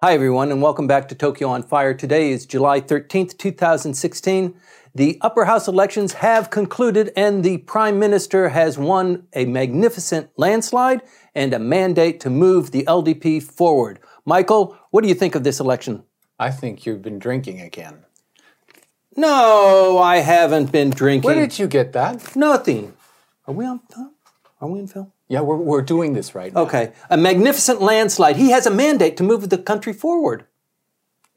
Hi, everyone, and welcome back to Tokyo on Fire. Today is July 13th, 2016. The upper house elections have concluded, and the prime minister has won a magnificent landslide and a mandate to move the LDP forward. Michael, what do you think of this election? I think you've been drinking again. No, I haven't been drinking. Where did you get that? Nothing. Are we on? Are we in film? Yeah, we're, we're doing this right now. Okay. A magnificent landslide. He has a mandate to move the country forward.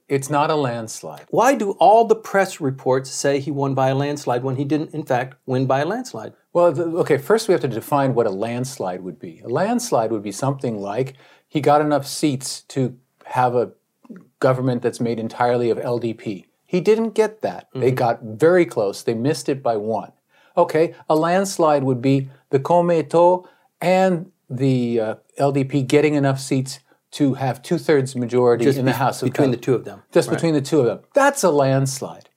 It's not a landslide. Why do all the press reports say he won by a landslide when he didn't, in fact, win by a landslide? Well, the, okay, first we have to define what a landslide would be. A landslide would be something like he got enough seats to have a government that's made entirely of LDP. He didn't get that. Mm-hmm. They got very close. They missed it by one. Okay, a landslide would be the Komeito and the uh, LDP getting enough seats to have two thirds majority Just in the House of between the two of them. Just right. between the two of them. That's a landslide.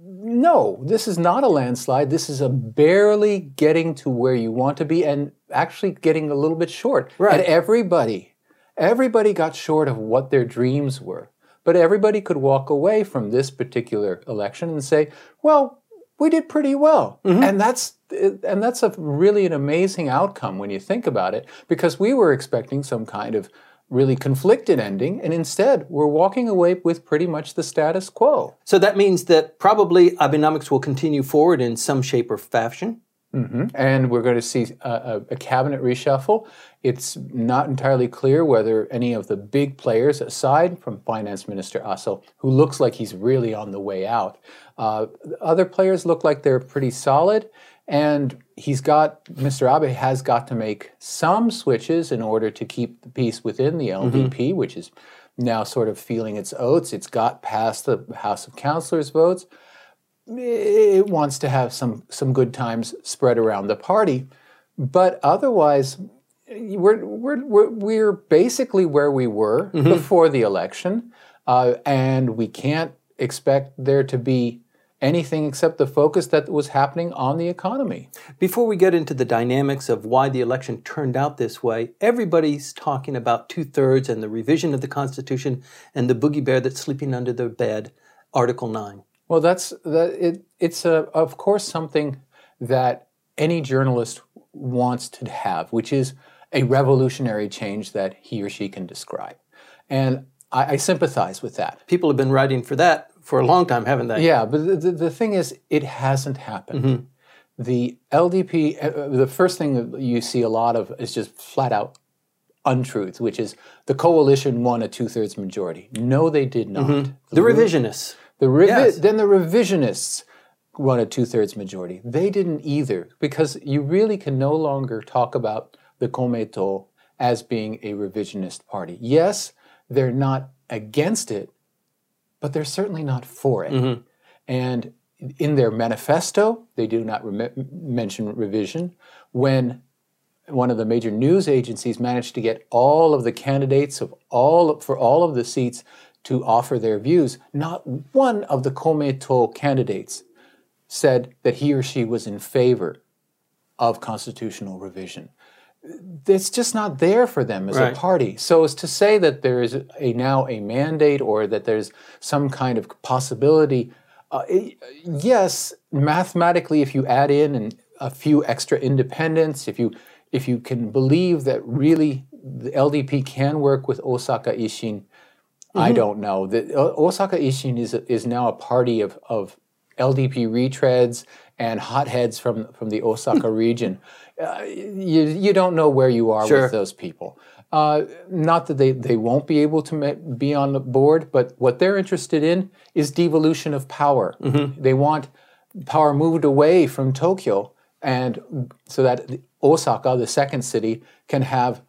No, this is not a landslide. This is a barely getting to where you want to be and actually getting a little bit short. Right. And everybody, everybody got short of what their dreams were. But everybody could walk away from this particular election and say, well, we did pretty well. Mm-hmm. And that's and that's a really an amazing outcome when you think about it because we were expecting some kind of really conflicted ending and instead we're walking away with pretty much the status quo. So that means that probably Abenomics will continue forward in some shape or fashion. Mm-hmm. And we're going to see a, a, cabinet reshuffle. It's not entirely clear whether any of the big players, aside from Finance Minister Aso, who looks like he's really on the way out, uh, other players look like they're pretty solid. And he's got, Mr. Abe has got to make some switches in order to keep the peace within the LDP, mm-hmm. which is now sort of feeling its oats. It's got past the House of Councilors votes it wants to have some some good times spread around the party, but otherwise, we're we're we're, we're basically where we were mm-hmm. before the election, uh, and we can't expect there to be anything except the focus that was happening on the economy. Before we get into the dynamics of why the election turned out this way, everybody's talking about two thirds and the revision of the Constitution and the boogie bear that's sleeping under the bed, Article 9. Well, that's that. It, it's a, of course something that any journalist wants to have, which is a revolutionary change that he or she can describe, and I, I sympathize with that. People have been writing for that for a long time, haven't they? Yeah, but the, the, the thing is, it hasn't happened. Mm-hmm. The LDP, uh, the first thing that you see a lot of is just flat out untruth, which is the coalition won a two thirds majority. No, they did not. Mm-hmm. The, the revisionists. The revi- yes. Then the revisionists won a two thirds majority. They didn't either, because you really can no longer talk about the Komeito as being a revisionist party. Yes, they're not against it, but they're certainly not for it. Mm-hmm. And in their manifesto, they do not mention revision. When one of the major news agencies managed to get all of the candidates of all for all of the seats to offer their views, not one of the Komeito candidates said that he or she was in favor of constitutional revision. It's just not there for them as right. a party. So as to say that there is a now a mandate or that there's some kind of possibility, uh, yes, mathematically, if you add in a few extra independents, if you if you can believe that really the LDP can work with Osaka Ishin Mm-hmm. I don't know. The, Osaka Ishin is is now a party of, of LDP retreads and hotheads from from the Osaka region. Uh, you you don't know where you are sure. with those people. Uh, not that they, they won't be able to be on the board, but what they're interested in is devolution of power. Mm-hmm. They want power moved away from Tokyo, and so that Osaka, the second city, can have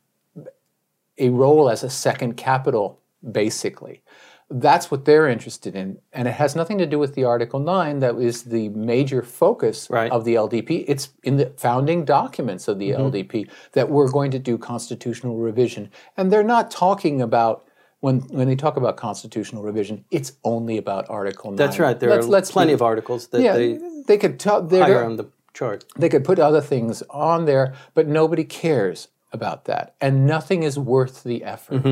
a role as a second capital basically. That's what they're interested in. And it has nothing to do with the Article 9 that is the major focus right. of the LDP. It's in the founding documents of the mm-hmm. LDP that we're going to do constitutional revision. And they're not talking about when when they talk about constitutional revision, it's only about Article 9. That's right. There let's, are let's plenty be, of articles that yeah, they they could tell higher on the chart. They could put other things on there, but nobody cares about that. And nothing is worth the effort.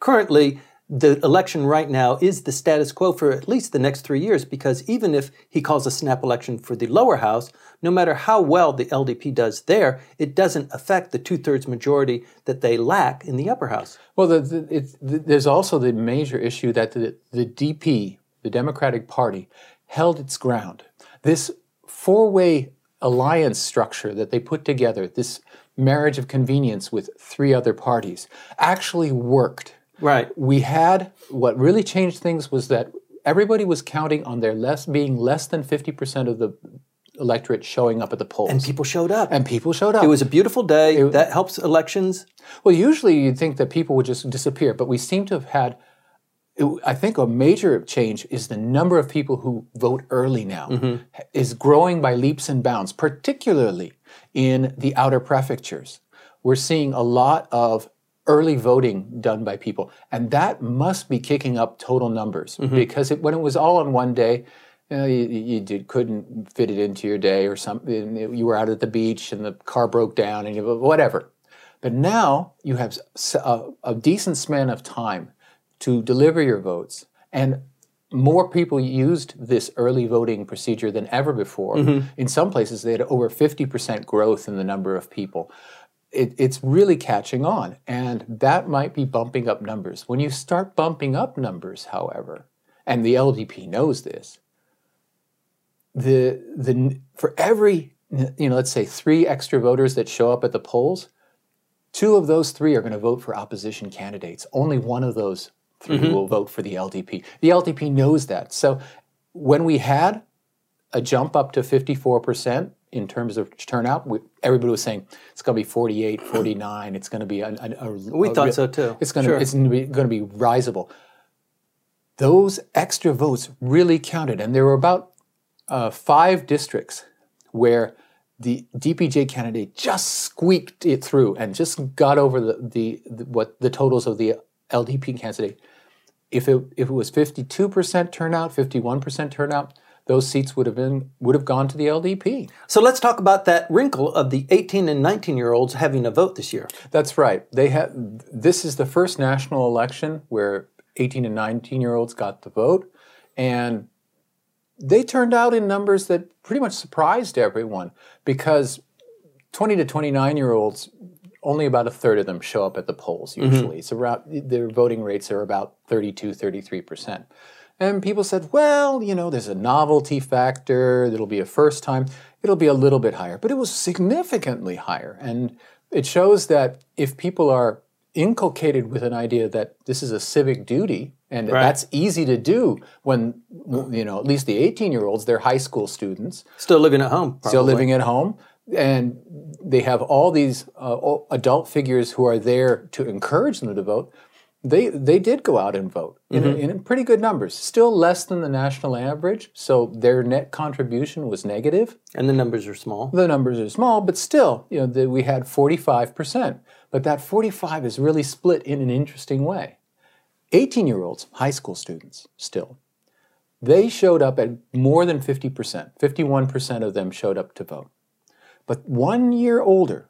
Currently, the election right now is the status quo for at least the next three years because even if he calls a snap election for the lower house, no matter how well the LDP does there, it doesn't affect the two thirds majority that they lack in the upper house. Well, the, the, it's, the, there's also the major issue that the, the DP, the Democratic Party, held its ground. This four way alliance structure that they put together, this marriage of convenience with three other parties, actually worked. Right. We had what really changed things was that everybody was counting on their less being less than 50% of the electorate showing up at the polls. And people showed up. And people showed up. it was a beautiful day. that helps elections. Well, usually you'd think that people would just disappear, but we seem to have had. I think a major change is the number of people who vote early now mm-hmm. is growing by leaps and bounds, particularly in the outer prefectures. We're seeing a lot of early voting done by people, and that must be kicking up total numbers mm-hmm. because it, when it was all on one day, you, know, you, you did, couldn't fit it into your day or something. You were out at the beach and the car broke down and you, whatever. But now you have a decent span of time to deliver your votes, and more people used this early voting procedure than ever before. Mm-hmm. In some places, they had over 50% growth in the number of people. It, it's really catching on, and that might be bumping up numbers. When you start bumping up numbers, however, and the LDP knows this, the the for every you know let's say three extra voters that show up at the polls, two of those three are going to vote for opposition candidates. Only one of those 3 mm-hmm. will vote for the LDP. The LDP knows that. So when we had a jump up to 54% in terms of turnout, we, everybody was saying it's going to be 48, 49. It's going to be a, a, a We a thought so too. It's going to Sure. it's be, going to be risable. Those extra votes really counted, and there were about uh, five districts where the DPJ candidate just squeaked it through and just got over the, the, the what the totals of the LDP candidate. If it if it was fifty two percent turnout, fifty one percent turnout, those seats would have been would have gone to the LDP. So let's talk about that wrinkle of the 18 and 19 year olds having a vote this year. That's right. They have. This is the first national election where 18 and 19 year olds got the vote, and they turned out in numbers that pretty much surprised everyone because 20 to 29 year olds. Only about a third of them show up at the polls mm-hmm. usually. It's around their voting rates are about 32, 33 percent. And people said, well, you know, there's a novelty factor, it'll be a first time, it'll be a little bit higher. But it was significantly higher. And it shows that if people are inculcated with an idea that this is a civic duty, and Right. that's easy to do when, you know, at least the 18 year olds, they're high school students, Still living at home. still living at home, and they have all these uh, adult figures who are there to encourage them to vote. They they did go out and vote in, mm-hmm. in pretty good numbers, still less than the national average. So their net contribution was negative. And the numbers are small. The numbers are small, but still, you know, the, we had forty five percent. But that forty five is really split in an interesting way. Eighteen year olds, high school students, still, they showed up at more than 50%. 51% of them showed up to vote. But one year older,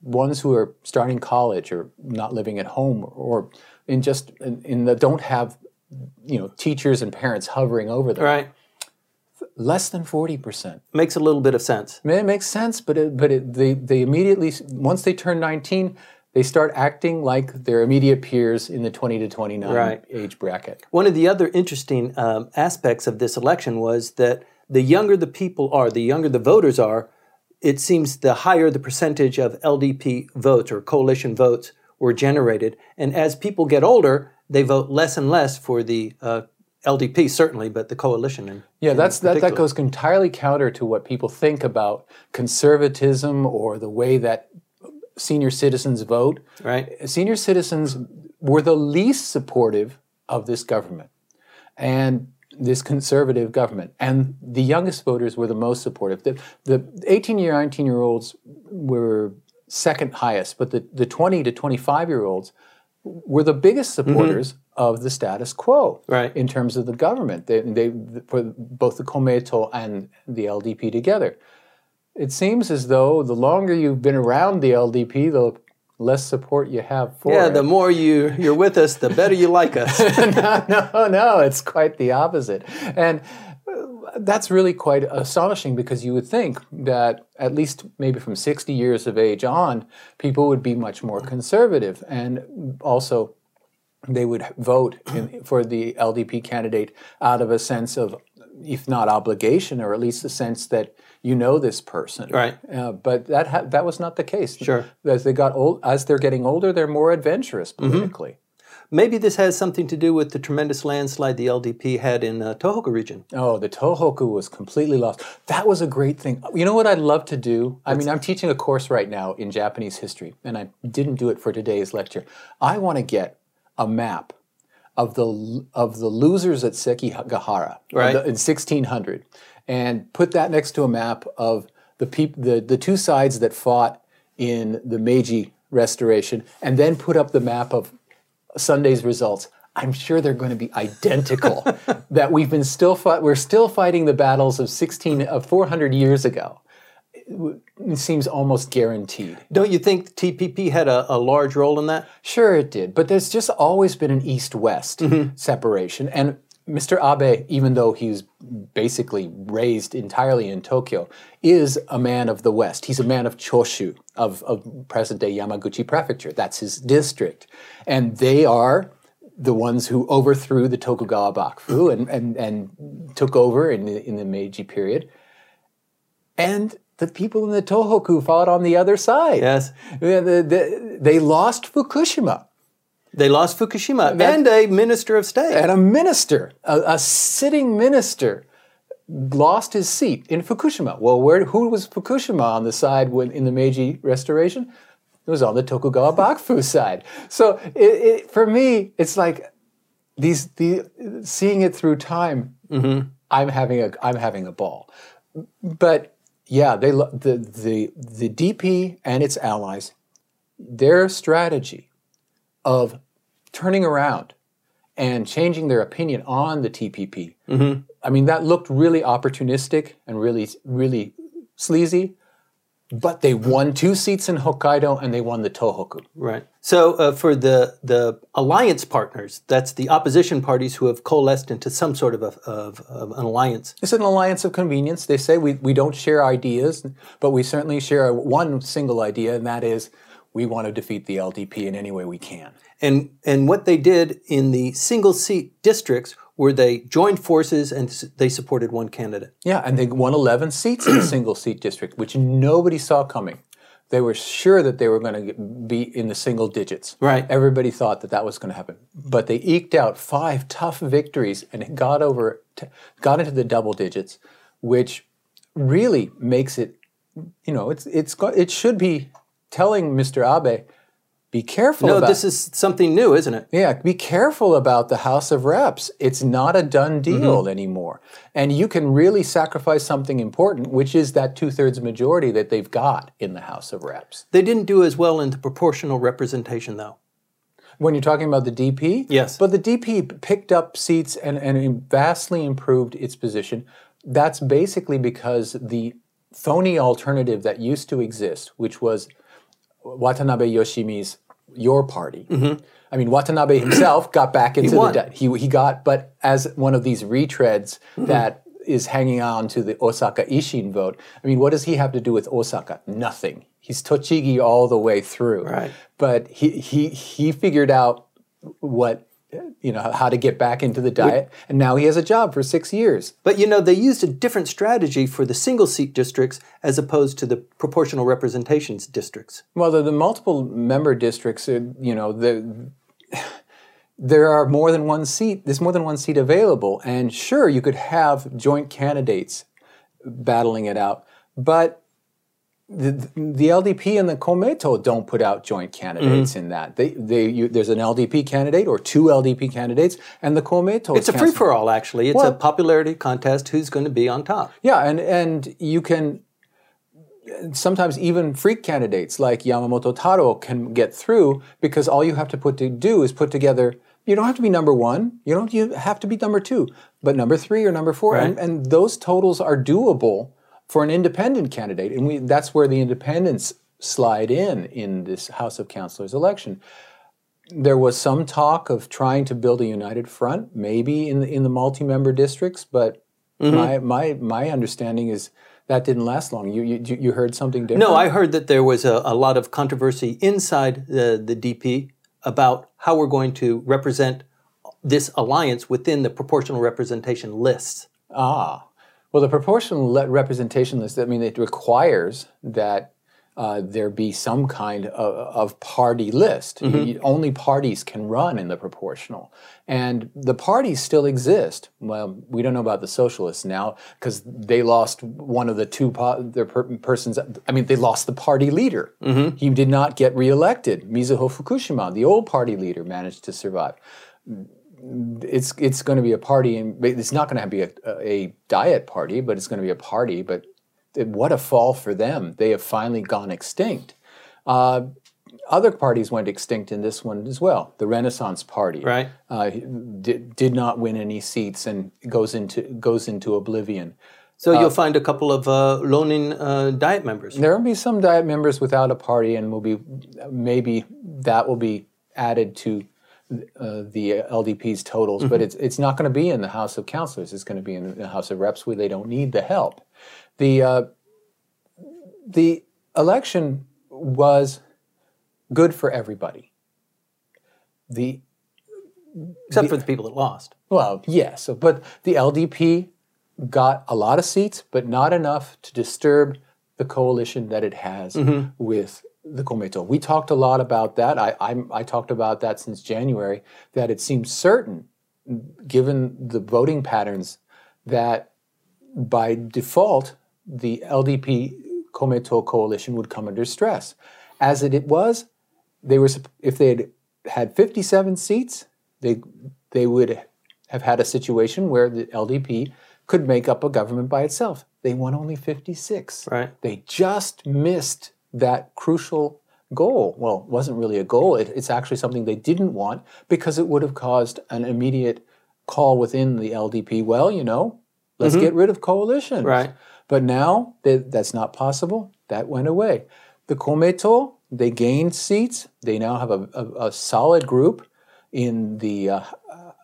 ones who are starting college or not living at home or in just in, in the don't have you know teachers and parents hovering over them, Right. less than 40%. Makes a little bit of sense. It makes sense, but it, but it, they they immediately once they turn 19, they start acting like their immediate peers in the 20 to 29 Right. age bracket. One of the other interesting um, aspects of this election was that the younger the people are, the younger the voters are, it seems the higher the percentage of LDP votes or coalition votes were generated. And as people get older, they vote less and less for the uh, LDP, certainly, but the coalition. In, Yeah, that's that, that goes entirely counter to what people think about conservatism or the way that senior citizens vote. right. Senior citizens were the least supportive of this government and this conservative government, and the youngest voters were the most supportive. The, the 18 year, 19 year olds were second highest, but the, the 20 to 25 year olds were the biggest mm-hmm. supporters of the status quo Right. in terms of the government. They, they for both the Komeito and the LDP together. it seems as though the longer you've been around the LDP, the less support you have for Yeah, it. the more you you're with us, the better you like us. no, no, no, it's quite the opposite. And that's really quite astonishing because you would think that at least maybe from 60 years of age on, people would be much more conservative and also they would vote in, for the LDP candidate out of a sense of, if not obligation, or at least a sense that you know this person. Right. Uh, but that ha- that was not the case. Sure. As they got old, as they're getting older, they're more adventurous politically. Maybe this has something to do with the tremendous landslide the LDP had in uh, Tohoku region. Oh, the Tohoku was completely lost. That was a great thing. You know what I'd love to do? I mean, I'm teaching a course right now in Japanese history, and I didn't do it for today's lecture. I want to get a map of the of the losers at Sekigahara Right. the- in 1600, and put that next to a map of the peop- the the two sides that fought in the Meiji Restoration, and then put up the map of Sunday's results. I'm sure they're going to be identical. that we've been still fight, we're still fighting the battles of 16 of 400 years ago. It, seems almost guaranteed. Don't you think TPP had a, a large role in that? Sure, it did, but there's just always been an east-west mm-hmm. separation, and Mr. Abe, even though he's basically raised entirely in Tokyo, is a man of the West. He's a man of Choshu, of, of present-day Yamaguchi Prefecture. That's his district, and they are the ones who overthrew the Tokugawa Bakufu and, and, and took over in the, in the Meiji period. And the people in the Tohoku fought on the other side. Yes. The- the- they lost Fukushima They lost Fukushima and a minister of state. and a minister, a, a sitting minister, lost his seat in Fukushima. Well, where who was Fukushima on the side when in the Meiji Restoration? It was on the Tokugawa Bakufu side. So it, it, for me, it's like these the seeing it through time. Mm-hmm. I'm having a I'm having a ball, but yeah, they lo- the the the DP and its allies, their strategy of turning around and changing their opinion on the TPP. I mean, that looked really opportunistic and really, really sleazy. But they won two seats in Hokkaido and they won the Tohoku. Right. So uh, for the the alliance partners, that's the opposition parties who have coalesced into some sort of, a, of, of an alliance. It's an alliance of convenience. They say we, we don't share ideas, but we certainly share one single idea, and that is we want to defeat the LDP in any way we can. And and what they did in the single seat districts were they joined forces and they supported one candidate. Yeah, and they won 11 seats in a single seat district, which nobody saw coming. They were sure that they were going to be in the single digits. Right. Everybody thought that that was going to happen. But they eked out five tough victories and got over, t- got into the double digits, which really makes it, you know, it's it's it should be telling Mr. Abe, be careful No, about this is something new, isn't it? yeah, be careful about the House of Reps. It's not a done deal Mm-hmm. anymore. And you can really sacrifice something important, which is that two thirds majority that they've got in the House of Reps. They didn't do as well in the proportional representation, though. When you're talking about the DP? Yes. But the DP picked up seats and, and vastly improved its position. That's basically because the phony alternative that used to exist, which was Watanabe Yoshimi's Your Party. I mean, Watanabe himself got back into the won. de- he he got, but as one of these retreads mm-hmm. that is hanging on to the Osaka Ishin vote. I mean, what does he have to do with Osaka? Nothing. He's Tochigi all the way through. Right. But he he he figured out what you know how to get back into the diet, and now he has a job for six years. But you know, they used a different strategy for the single seat districts as opposed to the proportional representations districts. Well, the, the multiple member districts, uh, you know, the, there are more than one seat. There's more than one seat available, and sure, you could have joint candidates battling it out, but the, the LDP and the Komeito don't put out joint candidates mm-hmm. in that. They, they, you, there's an LDP candidate or two LDP candidates, and the Komeito. It's a free for all, actually. It's a popularity contest who's going to be on top. Yeah, and and you can sometimes even freak candidates like Yamamoto Taro can get through because all you have to put to do is put together. You don't have to be number one. You don't you have to be number two, but number three or number four, and, and those totals are doable for an independent candidate, and we, that's where the independents slide in in this House of Councilors election. There was some talk of trying to build a united front, maybe in the, in the multi-member districts, but my, my my understanding is that didn't last long. You you, you heard something different? No, I heard that there was a, a lot of controversy inside the, the DP about how we're going to represent this alliance within the proportional representation lists. Ah, well, the proportional representation list. I mean, it requires that uh, there be some kind of, of party list. You- only parties can run in the proportional, and the parties still exist. Well, we don't know about the socialists now because they lost one of the two po- their per- persons. I mean, they lost the party leader. He did not get reelected. Mizuho Fukushima, the old party leader, managed to survive it's it's going to be a party, and it's not going to be a, a diet party, but it's going to be a party. But what a fall for them! They have finally gone extinct. Uh, other parties went extinct in this one as well. The Renaissance Party Right. uh, did, did not win any seats and goes into goes into oblivion. So you'll find a couple of uh, loaning uh, diet members. There will be some diet members without a party, and will be maybe that will be added to uh, the LDP's totals. But it's it's not going to be in the House of Councilors. It's going to be in the House of Reps, where they don't need the help. The uh, the election was good for everybody. The except for the people that lost. well, yes, but the LDP got a lot of seats, but not enough to disturb the coalition that it has with the Komeito. We talked a lot about that. I, I'm, I talked about that since January, that it seems certain, given the voting patterns, that by default, the LDP Komeito coalition would come under stress. As it, it was, they were if they had had 57 seats, they they would have had a situation where the LDP could make up a government by itself. They won only 56. Right. They just missed that crucial goal. Well, it wasn't really a goal. It, it's actually something they didn't want because it would have caused an immediate call within the LDP. Well, you know, let's get rid of coalitions. Right. But now that that's not possible. That went away. The Komeito, they gained seats. They now have a, a, a solid group in the uh,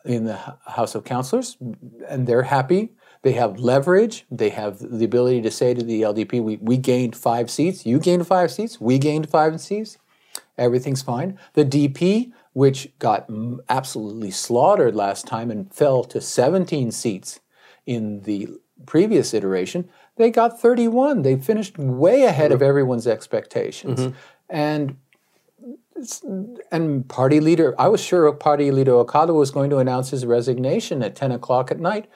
in the House of Councilors, and they're happy. They have leverage. They have the ability to say to the LDP, "We we gained five seats. You gained five seats. We gained five seats. Everything's fine." The DP, which got mm, absolutely slaughtered last time and fell to 17 seats in the previous iteration, they got 31. They finished way ahead of everyone's expectations. And and party leader, I was sure party leader Okada was going to announce his resignation at 10 o'clock at night,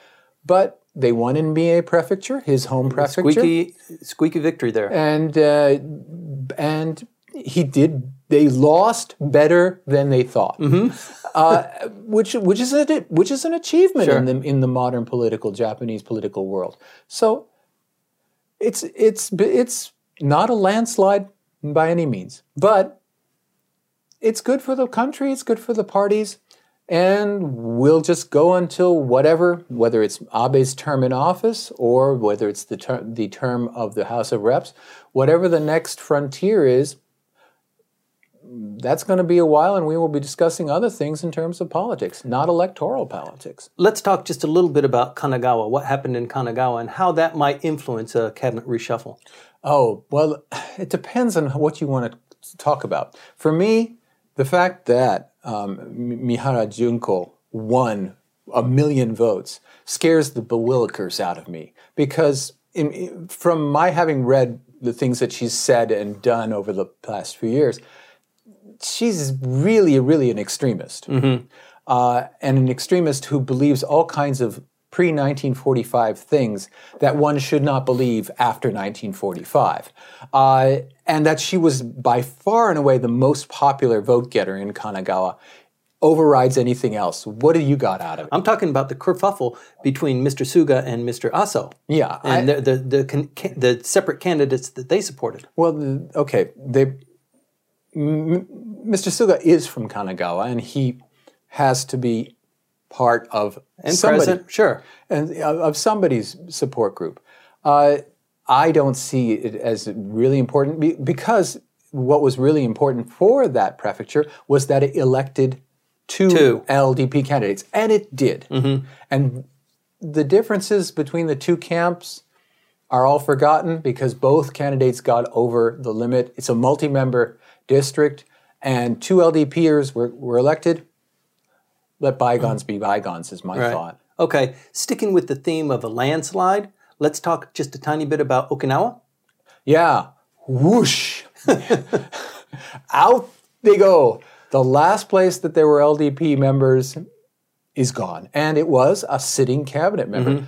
but they won in Mie Prefecture, his home prefecture, Squeaky, squeaky victory there. and uh, and he did. They lost better than they thought, uh, which which is a which is an achievement in the in the modern political Japanese political world. So it's it's it's not a landslide by any means, but it's good for the country. It's good for the parties, and we'll just go until whatever, whether it's Abe's term in office or whether it's the term the term of the House of Reps, whatever the next frontier is. That's going to be a while, and we will be discussing other things in terms of politics, not electoral politics. Let's talk just a little bit about Kanagawa, what happened in Kanagawa, and how that might influence a cabinet reshuffle. Oh, well, it depends on what you want to talk about. For me, the fact that um, Mihara Junko won a million votes scares the bewillikers out of me because in, from my having read the things that she's said and done over the past few years, she's really, really an extremist. Uh, and an extremist who believes all kinds of pre 1945 things that one should not believe after 1945. Uh, and that she was by far and away the most popular vote getter in Kanagawa. Overrides anything else. What do you got out of it? I'm talking about the kerfuffle between Mr. Suga and Mr. Aso, Yeah, I- and the, the, the, ca- the separate candidates that they supported. Well, okay, they, M- Mr. Suga is from Kanagawa, and he has to be part of And somebody, present, sure. and of of somebody's support group. Uh, I don't see it as really important be- because what was really important for that prefecture was that it elected two, Two. LDP candidates, and it did. And the differences between the two camps are all forgotten because both candidates got over the limit. It's a multi member district, and two LDPers were, were elected. Let bygones be bygones, is my Right. thought. Okay, sticking with the theme of a landslide, let's talk just a tiny bit about Okinawa. Yeah. Whoosh. Out they go. The last place that there were LDP members is gone. And it was a sitting cabinet member.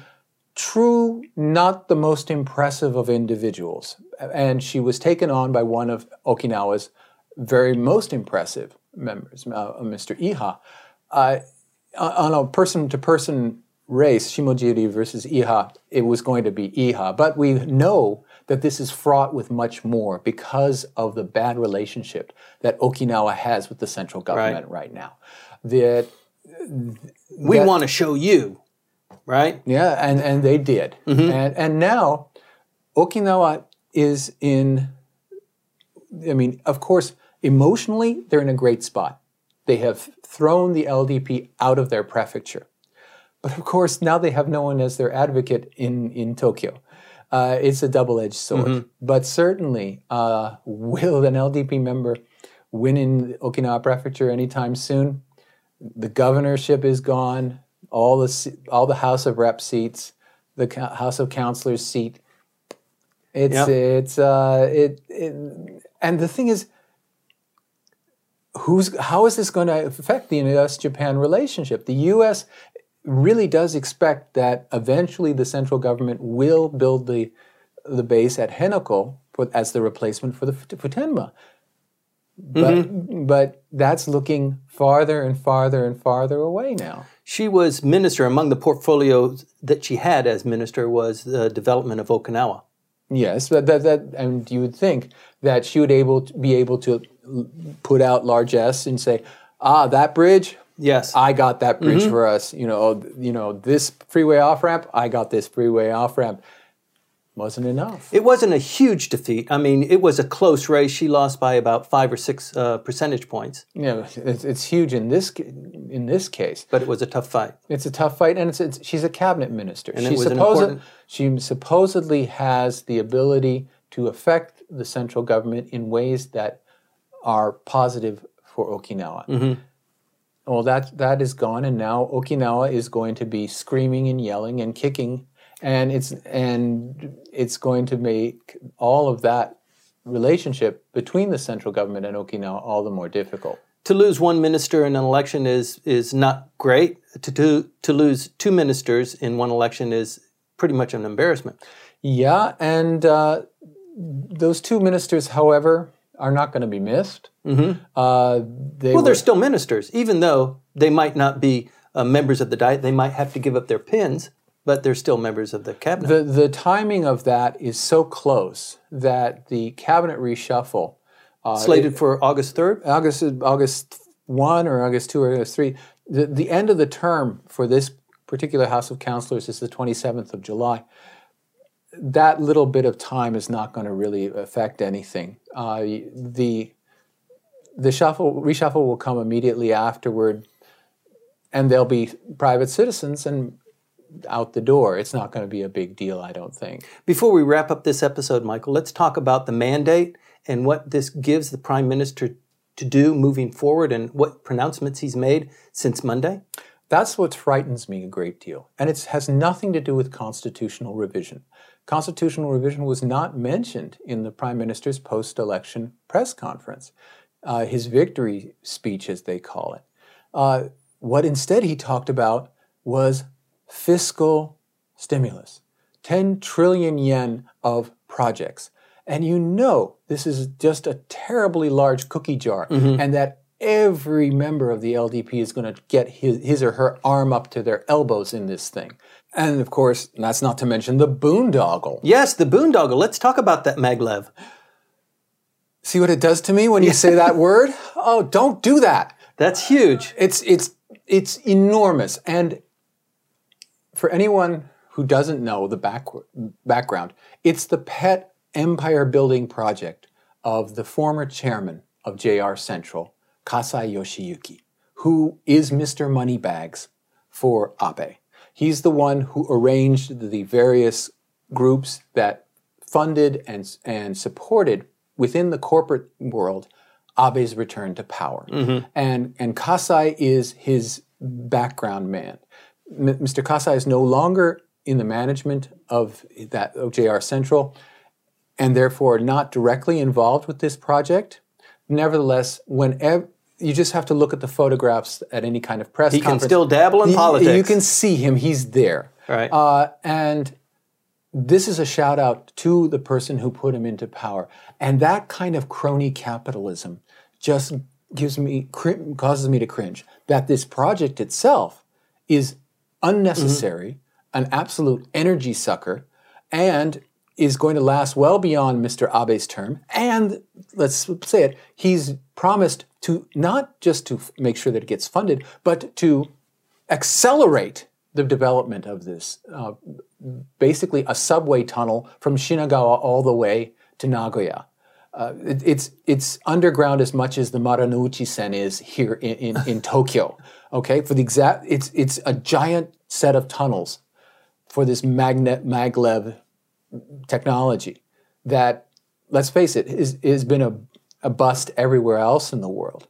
True, not the most impressive of individuals. And she was taken on by one of Okinawa's very most impressive members, uh, Mr. Iha. Uh, on a person to person race, Shimajiri versus Iha, it was going to be Iha. But we know that this is fraught with much more because of the bad relationship that Okinawa has with the central government right, now. That We That- want to show you, right? yeah, and, and they did. And and now Okinawa is in I mean, of course, emotionally they're in a great spot. They have thrown the LDP out of their prefecture. But of course, now they have no one as their advocate in, in Tokyo. Uh, it's a double edged sword. But certainly, uh, will an LDP member win in Okinawa prefecture anytime soon? The governorship is gone. All the all the House of Rep seats, the House of Councilors seat. It's Yep. it's uh, it, it and the thing is, who's how is this going to affect the U.S. Japan relationship? The U.S. really does expect that eventually the central government will build the the base at Henoko for, as the replacement for the Fut- Futenma. But, mm-hmm. but that's looking farther and farther and farther away now. She was minister. Among the portfolios that she had as minister was the development of Okinawa. Yes, that, that, that and you would think that she would able to be able to put out largesse and say, ah, that bridge, Yes. I got that bridge for us. You know, you know this freeway off ramp, I got this freeway off ramp. Wasn't enough. It wasn't a huge defeat. I mean, it was a close race. She lost by about five or six uh, percentage points, know, it's, it's huge in this in this case. but it was a tough fight. It's a tough fight, and it's, it's she's a cabinet minister. And she an important- she supposedly has the ability to affect the central government in ways that are positive for Okinawa. Mm-hmm. Well, that that is gone, and now Okinawa is going to be screaming and yelling and kicking, and it's and it's going to make all of that relationship between the central government and Okinawa all the more difficult. To lose one minister in an election is is not great. To to, to lose two ministers in one election is pretty much an embarrassment. Yeah, and uh, those two ministers, however, are not going to be missed. Mm-hmm. Uh, they Well, were- they're still ministers, even though they might not be uh, members of the diet. They might have to give up their pins, but they're still members of the cabinet. the the timing of that is so close that the cabinet reshuffle, uh, Slated for August third. August August one or August two or August three, the, the end of the term for this particular House of Councilors is the twenty seventh of July. That little bit of time is not going to really affect anything. Uh, the the shuffle reshuffle will come immediately afterward, and there'll be private citizens and out the door. It's not going to be a big deal, I don't think. Before we wrap up this episode, Michael, let's talk about the mandate and what this gives the prime minister to do moving forward, and what pronouncements he's made since Monday. That's what frightens me a great deal. And it has nothing to do with constitutional revision. Constitutional revision was not mentioned in the Prime Minister's post election press conference, uh, his victory speech, as they call it. Uh, what instead he talked about was fiscal stimulus 10 trillion yen of projects. And you know this is just a terribly large cookie jar, and that every member of the LDP is going to get his, his or her arm up to their elbows in this thing. And of course, that's not to mention the boondoggle. Yes, the boondoggle. Let's talk about that, Maglev. See what it does to me when you say that word? Oh, don't do that. That's huge. It's it's it's enormous. And for anyone who doesn't know the back, background, it's the pet empire building project of the former chairman of JR Central, Kasai Yoshiyuki, who is Mr. Moneybags for Abe. He's the one who arranged the various groups that funded and, and supported within the corporate world Abe's return to power. Mm-hmm. And, and Kasai is his background man. M- Mr. Kasai is no longer in the management of that of JR Central and therefore not directly involved with this project. Nevertheless, whenever you just have to look at the photographs at any kind of press he conference. can still dabble in you, politics. You can see him; he's there. Right. Uh, and this is a shout out to the person who put him into power. And that kind of crony capitalism just gives me causes me to cringe. That this project itself is unnecessary, mm-hmm. an absolute energy sucker, and is going to last well beyond Mr. Abe's term. And let's say it, he's promised to not just to make sure that it gets funded, but to accelerate the development of this. Uh, basically, a subway tunnel from Shinagawa all the way to Nagoya. Uh, it, it's it's underground as much as the Marunouchi Sen is here in, in, in Tokyo. Okay, for the exact, it's it's a giant set of tunnels for this magnet maglev technology that, let's face it, is has been a, a bust everywhere else in the world.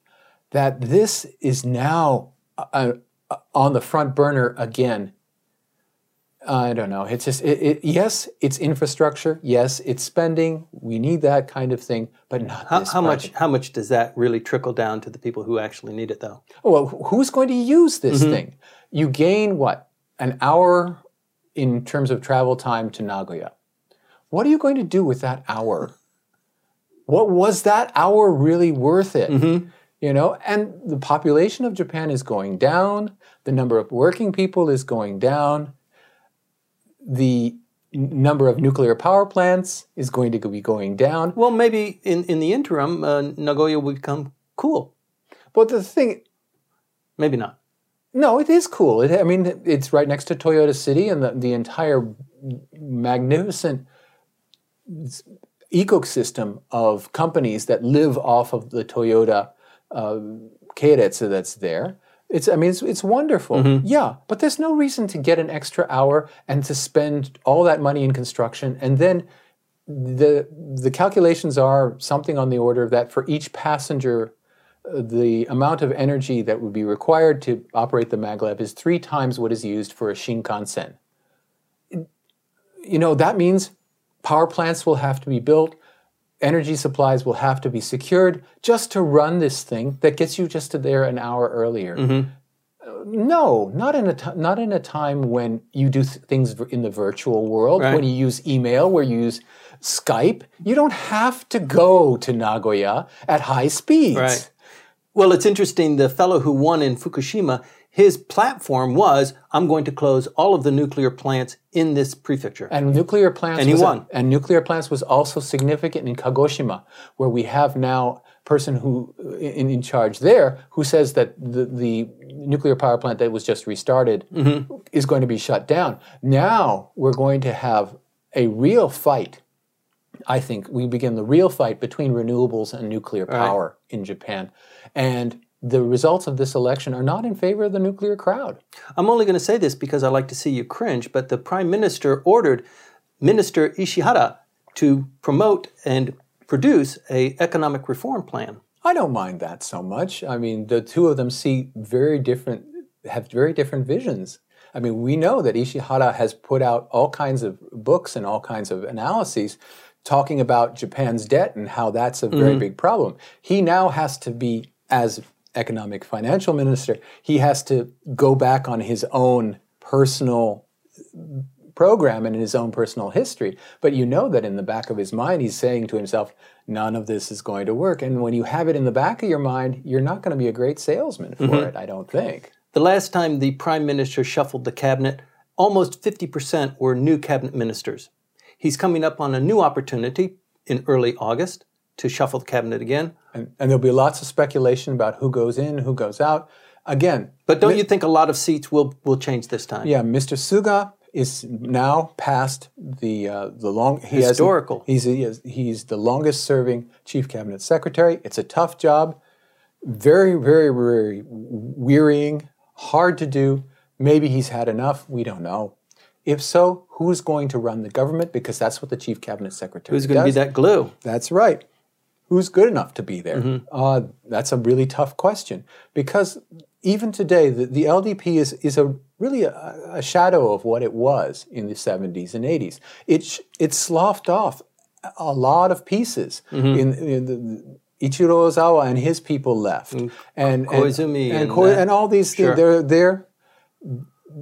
That this is now a, a, on the front burner again I don't know. It's just, it, it, yes, it's infrastructure. Yes, it's spending. We need that kind of thing, but not how. How much? How much does that really trickle down to the people who actually need it, though? Well, who's going to use this mm-hmm. thing? You gain what an hour in terms of travel time to Nagoya. What are you going to do with that hour? What was that hour really worth it? Mm-hmm. You know, and the population of Japan is going down. The number of working people is going down the number of nuclear power plants is going to be going down. Well, maybe in, in the interim, uh, Nagoya will become cool. But the thing. Maybe not. No, it is cool. It, I mean, it's right next to Toyota City, and the, the entire magnificent ecosystem of companies that live off of the Toyota uh, Keiretsu that's there. It's, I mean, it's, it's wonderful. Mm-hmm. Yeah, but there's no reason to get an extra hour and to spend all that money in construction. And then the, the calculations are something on the order of that for each passenger, uh, the amount of energy that would be required to operate the maglev is three times what is used for a Shinkansen. You know, that means power plants will have to be built, energy supplies will have to be secured just to run this thing that gets you just to there an hour earlier. Mm-hmm. Uh, no, not in a t- not in a time when you do th- things in the virtual world. Right. When you use email, where you use Skype, you don't have to go to Nagoya at high speeds. Right. Well, it's interesting. The fellow who won in Fukushima, his platform was I'm going to close all of the nuclear plants in this prefecture. And nuclear plants and he won. A, and nuclear plants was also significant in Kagoshima, where we have now a person who in, in charge there who says that the, the nuclear power plant that was just restarted mm-hmm. is going to be shut down. Now we're going to have a real fight. I think we begin the real fight between renewables and nuclear power right. in Japan. And the results of this election are not in favor of the nuclear crowd. I'm only going to say this because I like to see you cringe, but the prime minister ordered Minister Ishihara to promote and produce a economic reform plan. I don't mind that so much. I mean, the two of them see very different have very different visions. I mean, we know that Ishihara has put out all kinds of books and all kinds of analyses talking about Japan's debt and how that's a very mm-hmm. big problem. He now has to be as economic financial minister, he has to go back on his own personal program and in his own personal history. But you know that in the back of his mind, he's saying to himself, none of this is going to work. And when you have it in the back of your mind, you're not going to be a great salesman for mm-hmm. it, I don't think. The last time the prime minister shuffled the cabinet, almost 50% were new cabinet ministers. He's coming up on a new opportunity in early August to shuffle the cabinet again. And, and, there'll be lots of speculation about who goes in, who goes out. Again, but don't mi- you think a lot of seats will will change this time? Yeah, Mr. Suga is now past the uh, the long he Historical. Has, he's he is, he's the longest serving chief cabinet secretary. It's a tough job, very very very wearying, hard to do. Maybe he's had enough. We don't know. If so, who's going to run the government? Because that's what the chief cabinet secretary Who's going to be that glue? That's right. Who's good enough to be there? Mm-hmm. Uh, that's a really tough question because even today, the, the LDP is, is a really a, a, shadow of what it was in the 70s and 80s. It, sh- it sloughed off a lot of pieces. Mm-hmm. In, in the, Ichiro Ozawa and his people left, and and, Koizumi and, and that. and all these Sure. they're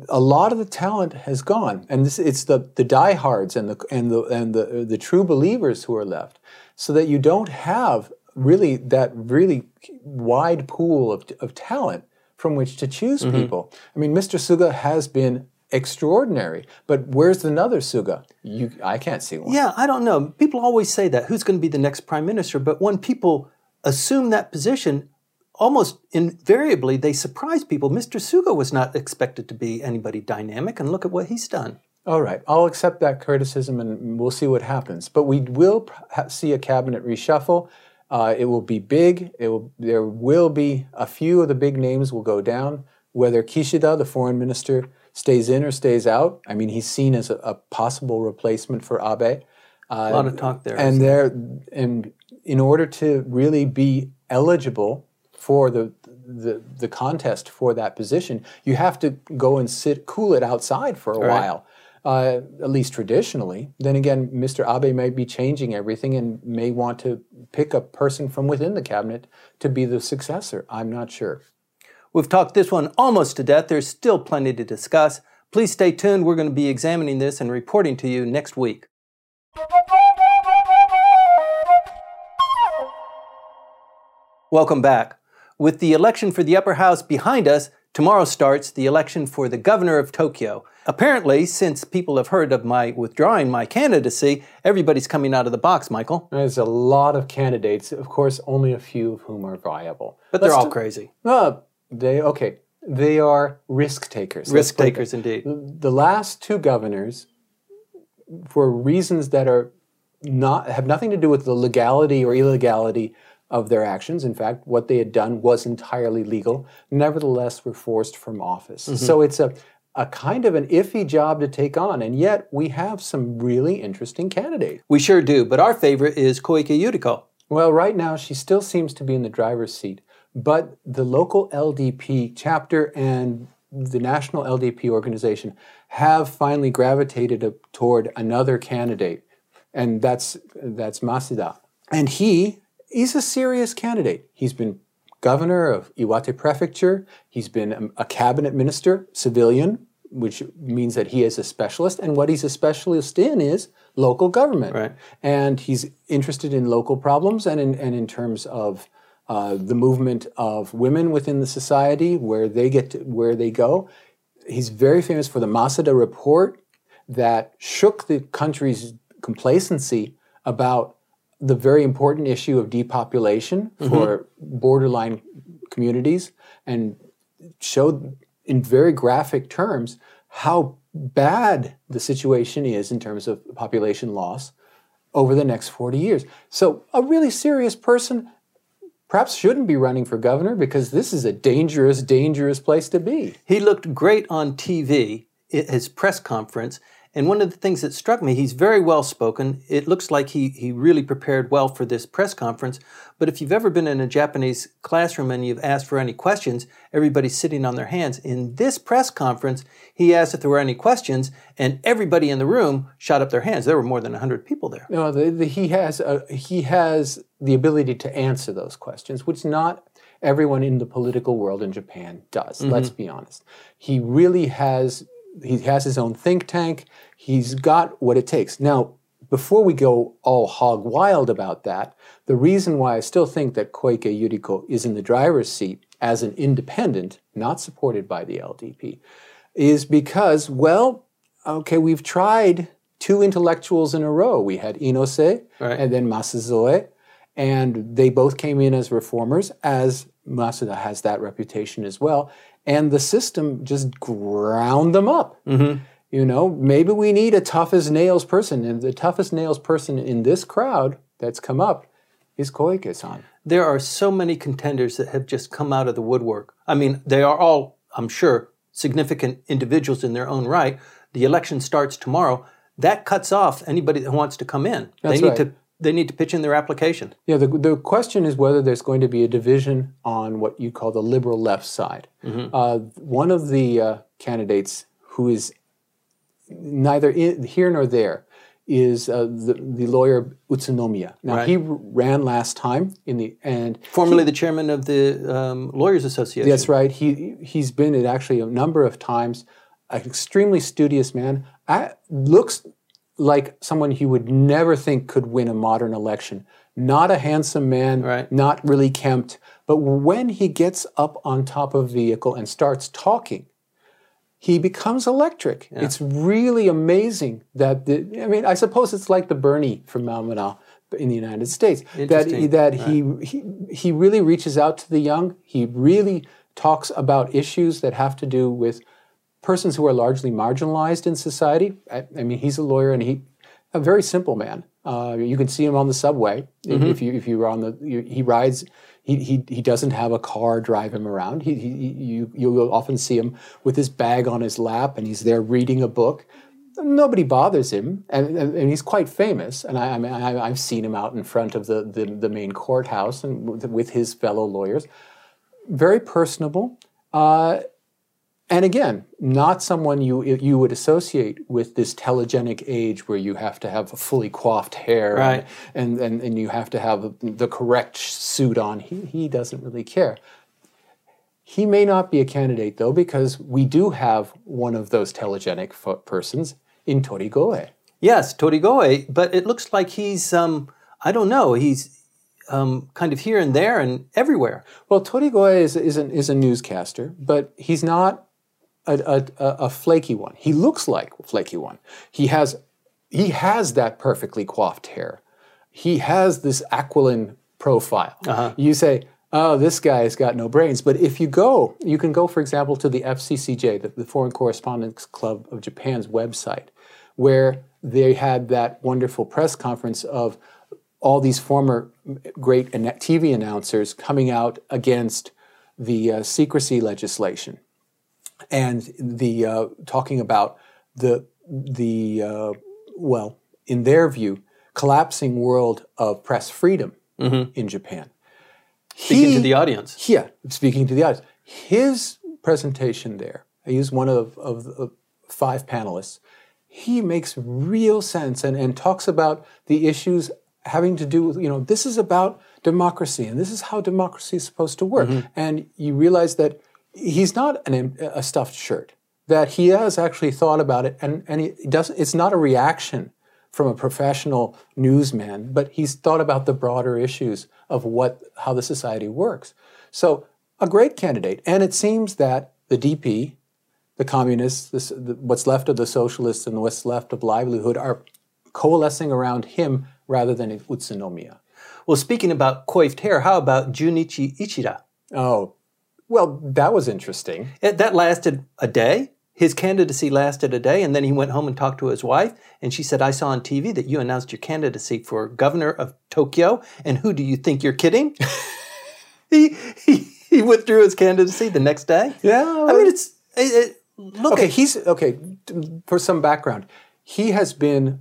a lot of the talent has gone, and this, it's the the diehards and the and the and the the true believers who are left, so that you don't have really that really wide pool of of talent from which to choose Mm-hmm. people. I mean, Mr. Suga has been extraordinary, but where's another Suga? You, I can't see one. Yeah, I don't know. People always say that. Who's going to be the next prime minister? But when people assume that position, almost invariably they surprise people. Mr. Suga was not expected to be anybody dynamic, and look at what he's done. All right, I'll accept that criticism and we'll see what happens. But we will see a cabinet reshuffle. Uh, it will be big. It will, there will be a few of the big names will go down. Whether Kishida, the foreign minister, stays in or stays out, I mean, he's seen as a, a possible replacement for Abe. A lot of talk there. And there, and in order to really be eligible for the, the the contest for that position, you have to go and sit cool it outside for a Right. while. Uh, at least traditionally. Then again, Mr. Abe may be changing everything and may want to pick a person from within the cabinet to be the successor. I'm not sure. We've talked this one almost to death. There's still plenty to discuss. Please stay tuned. We're going to be examining this and reporting to you next week. Welcome back. With the election for the upper house behind us, tomorrow starts the election for the governor of Tokyo. Apparently, since people have heard of my withdrawing my candidacy, everybody's coming out of the box, Michael. There's a lot of candidates, of course, only a few of whom are viable. But they're all do- crazy. Uh, they okay. They are risk takers. Risk takers, indeed. the last two governors, for reasons that are not have nothing to do with the legality or illegality of their actions. In fact, what they had done was entirely legal. Nevertheless, were forced from office. Mm-hmm. So it's a a kind of an iffy job to take on, and yet we have some really interesting candidates. We sure do, but our favorite is Koike Yuriko. Well, right now she still seems to be in the driver's seat, but the local LDP chapter and the national LDP organization have finally gravitated toward another candidate, and that's that's Masuda. And he he's a serious candidate. He's been governor of Iwate Prefecture. He's been a- cabinet minister, civilian, which means that he is a specialist. And what he's a specialist in is local government. Right. And he's interested in local problems and in, and in terms of uh, the movement of women within the society, where they get to, where they go. He's very famous for the Masuda report that shook the country's complacency about the very important issue of depopulation mm-hmm. for borderline communities and showed in very graphic terms how bad the situation is in terms of population loss over the next 40 years. So, a really serious person perhaps shouldn't be running for governor because this is a dangerous, dangerous place to be. He looked great on TV, at his press conference, and one of the things that struck me, he's very well spoken. It looks like he, he really prepared well for this press conference. But if you've ever been in a Japanese classroom and you've asked for any questions, everybody's sitting on their hands. In this press conference, he asked if there were any questions, and everybody in the room shot up their hands. There were more than 100 people there. No, the, the, he has a, he has the ability to answer those questions, which not everyone in the political world in Japan does. Let's mm-hmm. be honest. He really has he has his own think tank. He's got what it takes. Now, before we go all hog wild about that, the reason why I still think that Koike Yuriko is in the driver's seat as an independent, not supported by the LDP, is because, well, okay, we've tried two intellectuals in a row. We had Inose Right. and then Masuzoe, and they both came in as reformers, as Masuda has that reputation as well. And the system just ground them up. Mm-hmm. You know, maybe we need a tough as nails person, and the toughest nails person in this crowd that's come up is Koike-san. There are so many contenders that have just come out of the woodwork. I mean, they are all, I'm sure, significant individuals in their own right. The election starts tomorrow. That cuts off anybody that wants to come in. That's they need right. to they need to pitch in their application. Yeah, the, the question is whether there's going to be a division on what you call the liberal left side. Uh, one of the uh, candidates who is neither in, here nor there is uh, the, the lawyer Utsunomiya. Now, Right. he ran last time in the and Formerly the chairman of the um, Lawyers Association. That's right. He he's been it actually a number of times. An extremely studious man. I, looks like someone you would never think could win a modern election. Not a handsome man. Right. Not really kempt. But when he gets up on top of a vehicle and starts talking, he becomes electric. It's really amazing that the, I mean, I suppose it's like the Bernie from Malmanal in the United States. That Interesting. that he, he he really reaches out to the young. He really talks about issues that have to do with persons who are largely marginalized in society. I, I mean, he's a lawyer and he a very simple man. Uh, you can see him on the subway if- if you if you're on the you, he rides. He, he, doesn't have a car drive him around. He, he, you you'll often see him with his bag on his lap and he's there reading a book. Nobody bothers him, and, and, and he's quite famous. And I, I mean, I, I've seen him out in front of the, the, the main courthouse and with, with his fellow lawyers. Very personable. Uh, and again, not someone you you would associate with this telegenic age where you have to have fully coiffed hair Right. and, and, and you have to have the correct suit on. He, he doesn't really care. He may not be a candidate though, because we do have one of those telegenic persons in Torigoe. Yes, Torigoe, but it looks like he's um, I don't know, he's um, kind of here and there and everywhere. Well, Torigoe is, is, an, is a newscaster, but he's not a, a, a flaky one. He looks like a flaky one. He has, he has that perfectly coiffed hair. He has this aquiline profile. You say, oh, this guy's got no brains. But if you go, you can go, for example, to the FCCJ, the, the Foreign Correspondents Club of Japan's website, where they had that wonderful press conference of all these former great TV announcers coming out against the uh, secrecy legislation and the uh, talking about the the uh, well, in their view, collapsing world of press freedom in Japan. Speaking He- to the audience. yeah, speaking to the audience. His presentation there, he's one of, of the five panelists. He makes real sense and, and talks about the issues having to do with, you know, this is about democracy and this is how democracy is supposed to work. And you realize that he's not an, a stuffed shirt, that he has actually thought about it and, and he doesn't, it's not a reaction from a professional newsman, but he's thought about the broader issues of what how the society works. So a great candidate, and it seems that the DP, the communists, this, the, what's left of the socialists, and what's left of livelihood are coalescing around him rather than Utsunomiya. Well, speaking about coiffed hair, how about Junichi Ishida? Oh, well, that was interesting. It, that lasted a day. His candidacy lasted a day, and then he went home and talked to his wife, and she said, I saw on TV that you announced your candidacy for governor of Tokyo, and who do you think you're kidding? he, he, he withdrew his candidacy the next day. Yeah, I mean, it's, it, it, look Okay, at, he's okay. For some background, he has been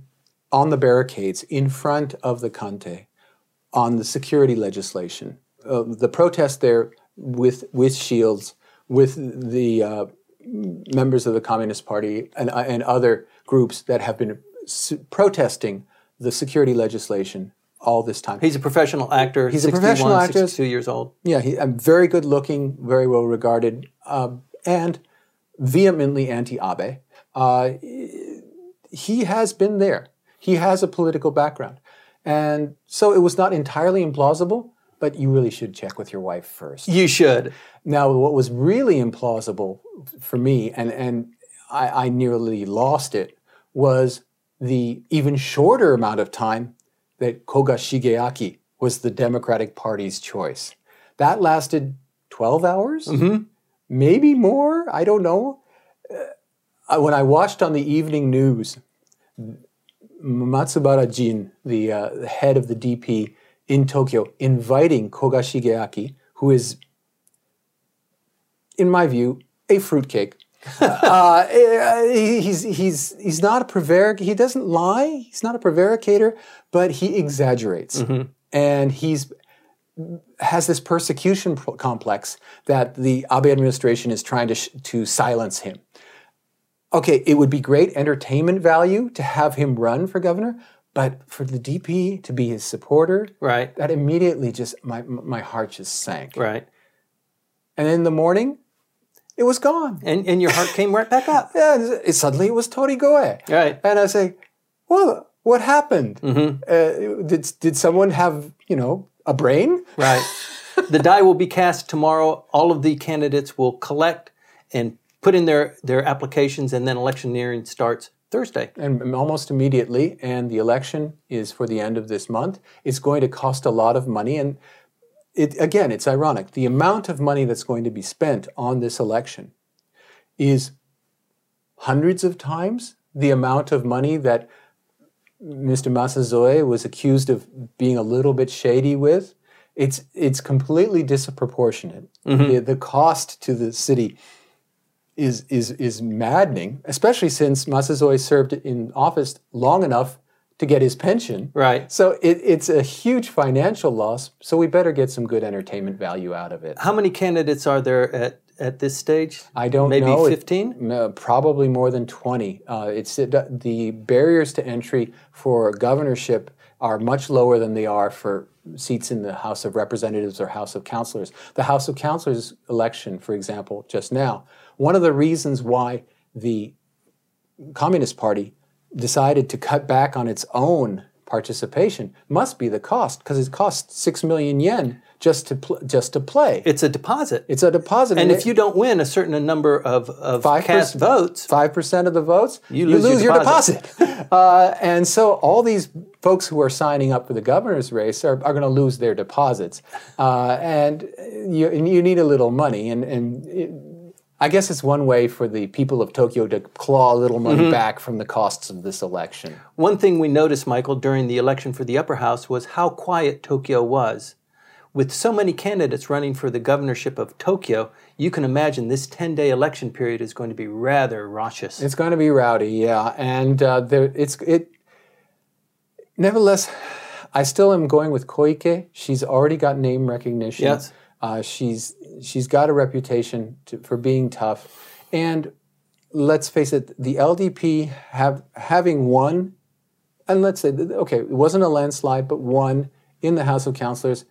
on the barricades in front of the Kantei on the security legislation. Uh, the protest there with with shields, with the uh, members of the Communist Party and, uh, and other groups that have been s- protesting the security legislation all this time. he's a professional actor. He's a professional actor. 62 years old. Yeah, he, um, very good looking, very well regarded, um, and vehemently anti Abe. Uh, he has been there. He has a political background. And so it was not entirely implausible, but you really should check with your wife first. You should. Now, what was really implausible for me, and, and I, I nearly lost it, was the even shorter amount of time that Koga Shigeaki was the Democratic Party's choice. That lasted 12 hours? Maybe more? I don't know. Uh, when I watched on the evening news, Matsubara Jin, the, uh, the head of the DP in Tokyo, inviting Koga Shigeaki, who is, in my view, a fruitcake. uh, he's, he's, he's not a prevaricator. He doesn't lie. He's not a prevaricator, but he exaggerates. Mm-hmm. And he's has this persecution complex that the Abe administration is trying to, sh- to silence him. Okay, it would be great entertainment value to have him run for governor, but for the DP to be his supporter, right? That immediately just my my heart just sank. Right. And in the morning, it was gone. And and your heart came right back up. yeah, it, suddenly it was Torigoe. Right. And I say, well, what happened? Mm-hmm. Uh, did did someone have you know a brain? Right. the die will be cast tomorrow. All of the candidates will collect and put in their, their applications, and then electioneering starts Thursday. And almost immediately, and the election is for the end of this month. It's going to cost a lot of money. And it, again, it's ironic. The amount of money that's going to be spent on this election is hundreds of times the amount of money that Mr. Masuzoe was accused of being a little bit shady with. It's, it's completely disproportionate. Mm-hmm. The, the cost to the city is is is maddening, especially since Masuzoe served in office long enough to get his pension. Right. So it, it's a huge financial loss. So we better get some good entertainment value out of it. How many candidates are there at at this stage? I don't Maybe know. Maybe 15? Uh, probably more than 20. Uh, it's the barriers to entry for governorship are much lower than they are for seats in the House of Representatives or House of Councilors. The House of Councilors election, for example, just now, one of the reasons why the Communist Party decided to cut back on its own participation must be the cost because it costs 6 million yen just to pl- just to play. It's a deposit. It's a deposit, and, and if it, you don't win a certain number of, of cast votes, five percent of the votes, you lose, you lose your deposit. Your deposit. uh, and so all these folks who are signing up for the governor's race are, are going to lose their deposits, uh, and you you need a little money, and and. It, I guess it's one way for the people of Tokyo to claw a little money mm-hmm. back from the costs of this election. One thing we noticed, Michael, during the election for the upper house was how quiet Tokyo was. With so many candidates running for the governorship of Tokyo, you can imagine this 10 day election period is going to be rather raucous. It's going to be rowdy, yeah. And uh, there, it's, it, nevertheless, I still am going with Koike. She's already got name recognition. Yes. Uh, she's she's got a reputation to, for being tough, and let's face it, the LDP have having won, and let's say okay, it wasn't a landslide, but won in the House of Councilors.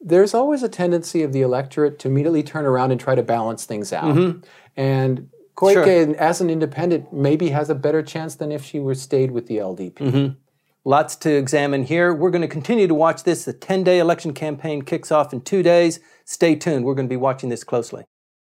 There's always a tendency of the electorate to immediately turn around and try to balance things out, mm-hmm. and Koike, sure. as an independent, maybe has a better chance than if she were stayed with the LDP. Mm-hmm. Lots to examine here. We're going to continue to watch this. The 10 day election campaign kicks off in two days. Stay tuned. We're going to be watching this closely.